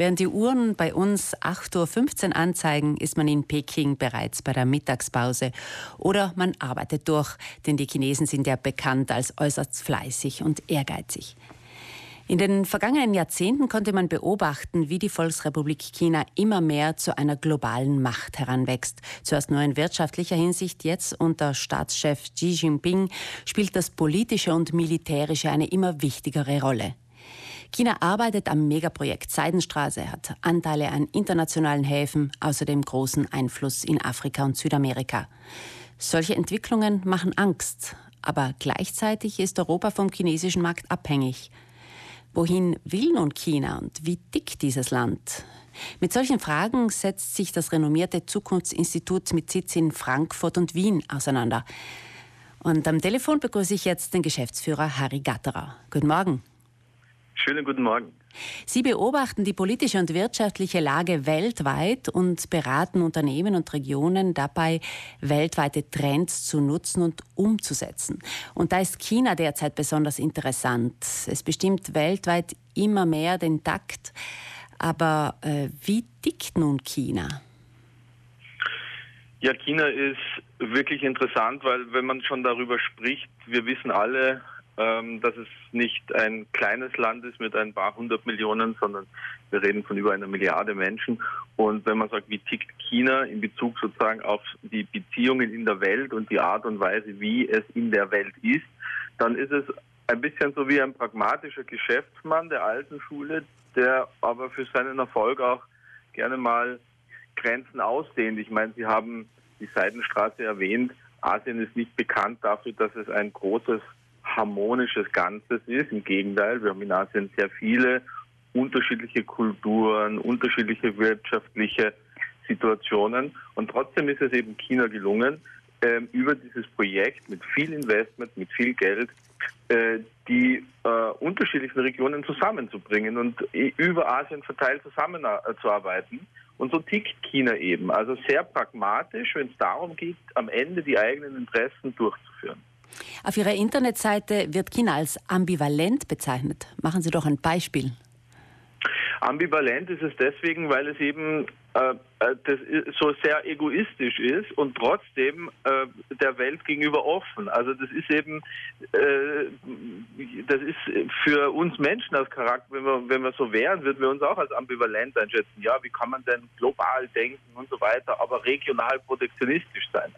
Während die Uhren bei uns 8.15 Uhr anzeigen, ist man in Peking bereits bei der Mittagspause. Oder man arbeitet durch, denn die Chinesen sind ja bekannt als äußerst fleißig und ehrgeizig. In den vergangenen Jahrzehnten konnte man beobachten, wie die Volksrepublik China immer mehr zu einer globalen Macht heranwächst. Zuerst nur in wirtschaftlicher Hinsicht, jetzt unter Staatschef Xi Jinping spielt das politische und militärische eine immer wichtigere Rolle. China arbeitet am Megaprojekt Seidenstraße, hat Anteile an internationalen Häfen, außerdem großen Einfluss in Afrika und Südamerika. Solche Entwicklungen machen Angst, aber gleichzeitig ist Europa vom chinesischen Markt abhängig. Wohin will nun China und wie dick dieses Land? Mit solchen Fragen setzt sich das renommierte Zukunftsinstitut mit Sitz in Frankfurt und Wien auseinander. Und am Telefon begrüße ich jetzt den Geschäftsführer Harry Gatterer. Guten Morgen. Schönen guten Morgen. Sie beobachten die politische und wirtschaftliche Lage weltweit und beraten Unternehmen und Regionen dabei, weltweite Trends zu nutzen und umzusetzen. Und da ist China derzeit besonders interessant. Es bestimmt weltweit immer mehr den Takt. Aber äh, wie tickt nun China? Ja, China ist wirklich interessant, weil wenn man schon darüber spricht, wir wissen alle, dass es nicht ein kleines Land ist mit ein paar hundert Millionen, sondern wir reden von über einer Milliarde Menschen. Und wenn man sagt, wie tickt China in Bezug sozusagen auf die Beziehungen in der Welt und die Art und Weise, wie es in der Welt ist, dann ist es ein bisschen so wie ein pragmatischer Geschäftsmann der alten Schule, der aber für seinen Erfolg auch gerne mal Grenzen ausdehnt. Ich meine, Sie haben die Seidenstraße erwähnt. Asien ist nicht bekannt dafür, dass es ein großes harmonisches Ganzes ist. Im Gegenteil, wir haben in Asien sehr viele unterschiedliche Kulturen, unterschiedliche wirtschaftliche Situationen. Und trotzdem ist es eben China gelungen, äh, über dieses Projekt mit viel Investment, mit viel Geld, äh, die äh, unterschiedlichen Regionen zusammenzubringen und über Asien verteilt zusammenzuarbeiten. Und so tickt China eben. Also sehr pragmatisch, wenn es darum geht, am Ende die eigenen Interessen durchzuführen. Auf Ihrer Internetseite wird China als ambivalent bezeichnet. Machen Sie doch ein Beispiel. Ambivalent ist es deswegen, weil es eben äh, das so sehr egoistisch ist und trotzdem äh, der Welt gegenüber offen. Also das ist eben, äh, das ist für uns Menschen als Charakter, wenn wir, wenn wir so wären, würden wir uns auch als ambivalent einschätzen. Ja, wie kann man denn global denken und so weiter, aber regional protektionistisch sein?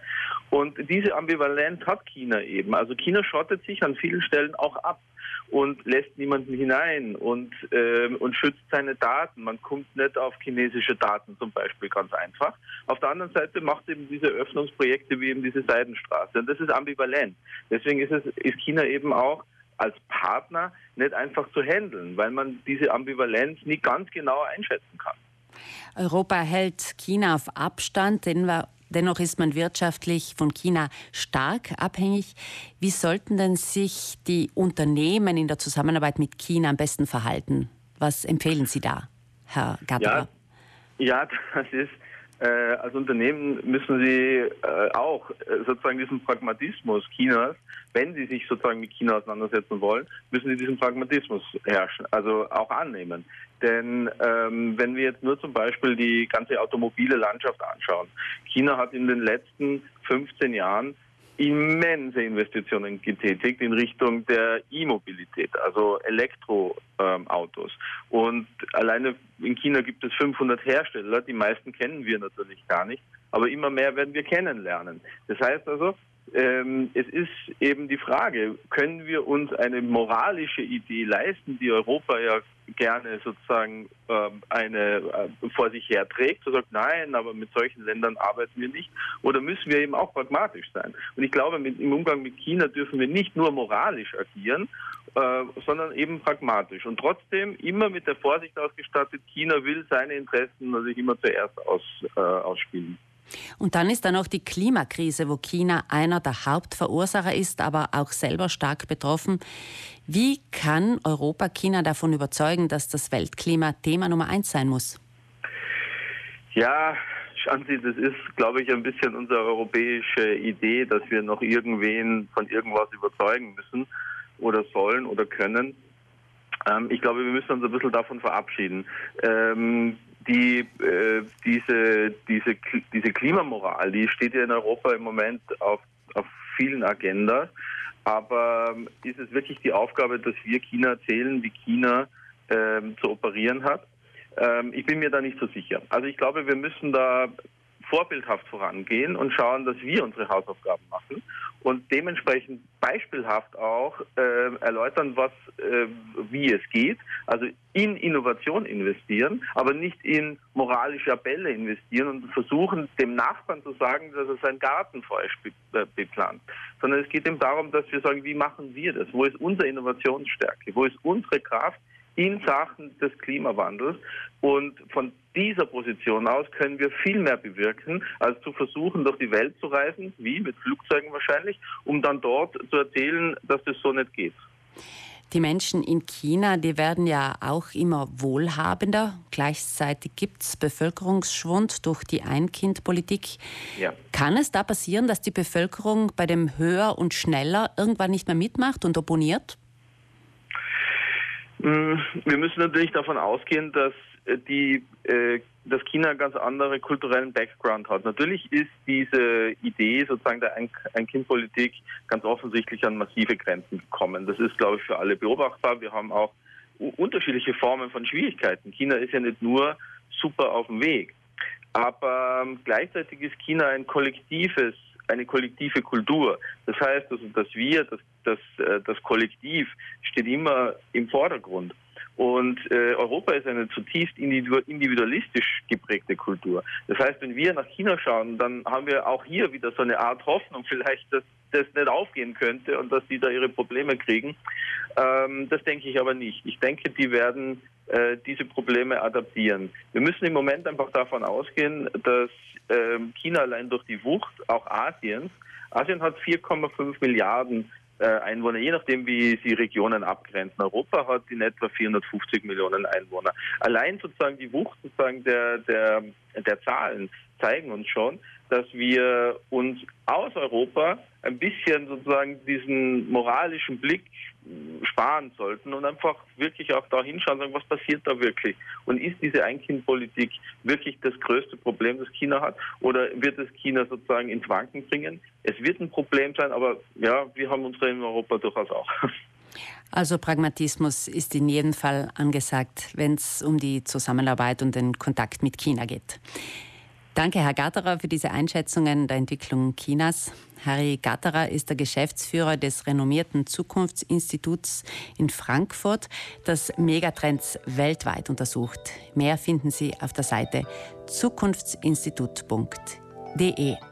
Und diese Ambivalenz hat China eben. Also China schottet sich an vielen Stellen auch ab und lässt niemanden hinein und, äh, und schützt seine Daten. Man kommt nicht auf chinesische Daten zum Beispiel ganz einfach. Auf der anderen Seite macht eben diese Öffnungsprojekte wie eben diese Seidenstraße. Und das ist ambivalent. Deswegen ist, es, ist China eben auch als Partner nicht einfach zu handeln, weil man diese Ambivalenz nicht ganz genau einschätzen kann. Europa hält China auf Abstand, denn wir Dennoch ist man wirtschaftlich von China stark abhängig. Wie sollten denn sich die Unternehmen in der Zusammenarbeit mit China am besten verhalten? Was empfehlen Sie da, Herr Gatterer? Ja, ja, das ist äh, als Unternehmen müssen sie äh, auch äh, sozusagen diesen Pragmatismus Chinas, wenn sie sich sozusagen mit China auseinandersetzen wollen, müssen sie diesen Pragmatismus herrschen, also auch annehmen. Denn ähm, wenn wir jetzt nur zum Beispiel die ganze automobile Landschaft anschauen, China hat in den letzten 15 Jahren immense Investitionen getätigt in Richtung der E-Mobilität, also Elektroautos. Und alleine in China gibt es 500 Hersteller, die meisten kennen wir natürlich gar nicht, aber immer mehr werden wir kennenlernen. Das heißt also, ähm, es ist eben die Frage, können wir uns eine moralische Idee leisten, die Europa ja gerne sozusagen ähm, eine äh, vor sich her trägt, so sagt, nein, aber mit solchen Ländern arbeiten wir nicht, oder müssen wir eben auch pragmatisch sein? Und ich glaube, mit, im Umgang mit China dürfen wir nicht nur moralisch agieren, äh, sondern eben pragmatisch. Und trotzdem immer mit der Vorsicht ausgestattet, China will seine Interessen natürlich immer zuerst aus, äh, ausspielen. Und dann ist da noch die Klimakrise, wo China einer der Hauptverursacher ist, aber auch selber stark betroffen. Wie kann Europa China davon überzeugen, dass das Weltklima Thema Nummer eins sein muss? Ja, schauen Sie, das ist, glaube ich, ein bisschen unsere europäische Idee, dass wir noch irgendwen von irgendwas überzeugen müssen oder sollen oder können. Ähm, ich glaube, wir müssen uns ein bisschen davon verabschieden. Ähm, die, äh, diese, diese, diese Klimamoral, die steht ja in Europa im Moment auf, auf vielen Agendas. Aber ähm, ist es wirklich die Aufgabe, dass wir China erzählen, wie China ähm, zu operieren hat? Ähm, ich bin mir da nicht so sicher. Also ich glaube, wir müssen da vorbildhaft vorangehen und schauen, dass wir unsere Hausaufgaben machen und dementsprechend beispielhaft auch äh, erläutern, was, äh, wie es geht. Also in Innovation investieren, aber nicht in moralische Appelle investieren und versuchen, dem Nachbarn zu sagen, dass er sein Gartenfeuer äh, beplant. Sondern es geht eben darum, dass wir sagen, wie machen wir das? Wo ist unsere Innovationsstärke? Wo ist unsere Kraft? In Sachen des Klimawandels. Und von dieser Position aus können wir viel mehr bewirken, als zu versuchen, durch die Welt zu reisen, wie mit Flugzeugen wahrscheinlich, um dann dort zu erzählen, dass das so nicht geht. Die Menschen in China, die werden ja auch immer wohlhabender. Gleichzeitig gibt es Bevölkerungsschwund durch die Ein-Kind-Politik. Ja. Kann es da passieren, dass die Bevölkerung bei dem Höher und Schneller irgendwann nicht mehr mitmacht und opponiert? Mm, wir müssen natürlich davon ausgehen, dass äh, die, äh, dass China einen ganz anderen kulturellen Background hat. Natürlich ist diese Idee sozusagen der Ein-Kind-Politik ganz offensichtlich an massive Grenzen gekommen. Das ist, glaube ich, für alle beobachtbar. Wir haben auch unterschiedliche Formen von Schwierigkeiten. China ist ja nicht nur super auf dem Weg. Aber ähm, gleichzeitig ist China ein kollektives eine kollektive Kultur. Das heißt, also, dass wir, dass, dass, äh, das Kollektiv steht immer im Vordergrund. Und äh, Europa ist eine zutiefst individualistisch geprägte Kultur. Das heißt, wenn wir nach China schauen, dann haben wir auch hier wieder so eine Art Hoffnung, vielleicht, dass das nicht aufgehen könnte und dass sie da ihre Probleme kriegen. Ähm, das denke ich aber nicht. Ich denke, die werden äh, diese Probleme adaptieren. Wir müssen im Moment einfach davon ausgehen, dass China allein durch die Wucht auch Asiens, Asien hat 4,5 Milliarden äh, Einwohner, je nachdem, wie sie Regionen abgrenzen. Europa hat in etwa 450 Millionen Einwohner. Allein sozusagen die Wucht sozusagen der, der, der Zahlen zeigen uns schon, dass wir uns aus Europa ein bisschen sozusagen diesen moralischen Blick sparen sollten und einfach wirklich auch da hinschauen sagen, was passiert da wirklich? Und ist diese Ein-Kind-Politik wirklich das größte Problem, das China hat? Oder wird es China sozusagen ins Wanken bringen? Es wird ein Problem sein, aber ja, wir haben unsere in Europa durchaus auch. Also Pragmatismus ist in jedem Fall angesagt, wenn es um die Zusammenarbeit und den Kontakt mit China geht. Danke, Herr Gatterer, für diese Einschätzungen der Entwicklung Chinas. Harry Gatterer ist der Geschäftsführer des renommierten Zukunftsinstituts in Frankfurt, das Megatrends weltweit untersucht. Mehr finden Sie auf der Seite zukunftsinstitut.de.